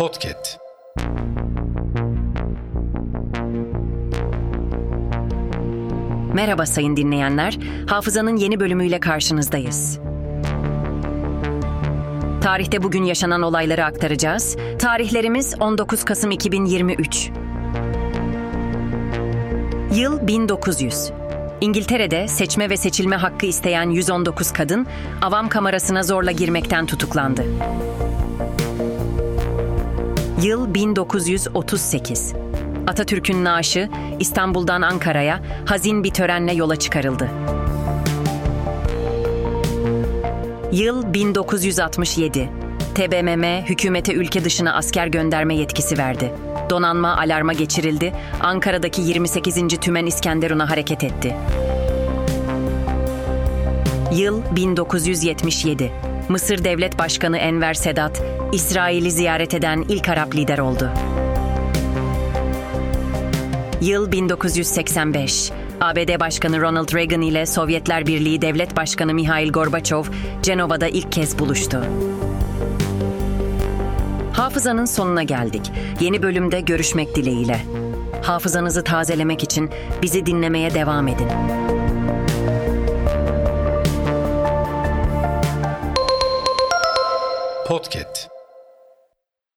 Podcast. Merhaba sayın dinleyenler. Hafızanın yeni bölümüyle karşınızdayız. Tarihte bugün yaşanan olayları aktaracağız. Tarihlerimiz 19 Kasım 2023. Yıl 1900. İngiltere'de seçme ve seçilme hakkı isteyen 119 kadın avam kamerasına zorla girmekten tutuklandı. Yıl 1938. Atatürk'ün naaşı İstanbul'dan Ankara'ya hazin bir törenle yola çıkarıldı. Yıl 1967. TBMM hükümete ülke dışına asker gönderme yetkisi verdi. Donanma alarma geçirildi. Ankara'daki 28. Tümen İskenderun'a hareket etti. Yıl 1977. Mısır Devlet Başkanı Enver Sedat, İsrail'i ziyaret eden ilk Arap lider oldu. Yıl 1985. ABD Başkanı Ronald Reagan ile Sovyetler Birliği Devlet Başkanı Mihail Gorbaçov, Cenova'da ilk kez buluştu. Hafızanın sonuna geldik. Yeni bölümde görüşmek dileğiyle. Hafızanızı tazelemek için bizi dinlemeye devam edin. Podcast.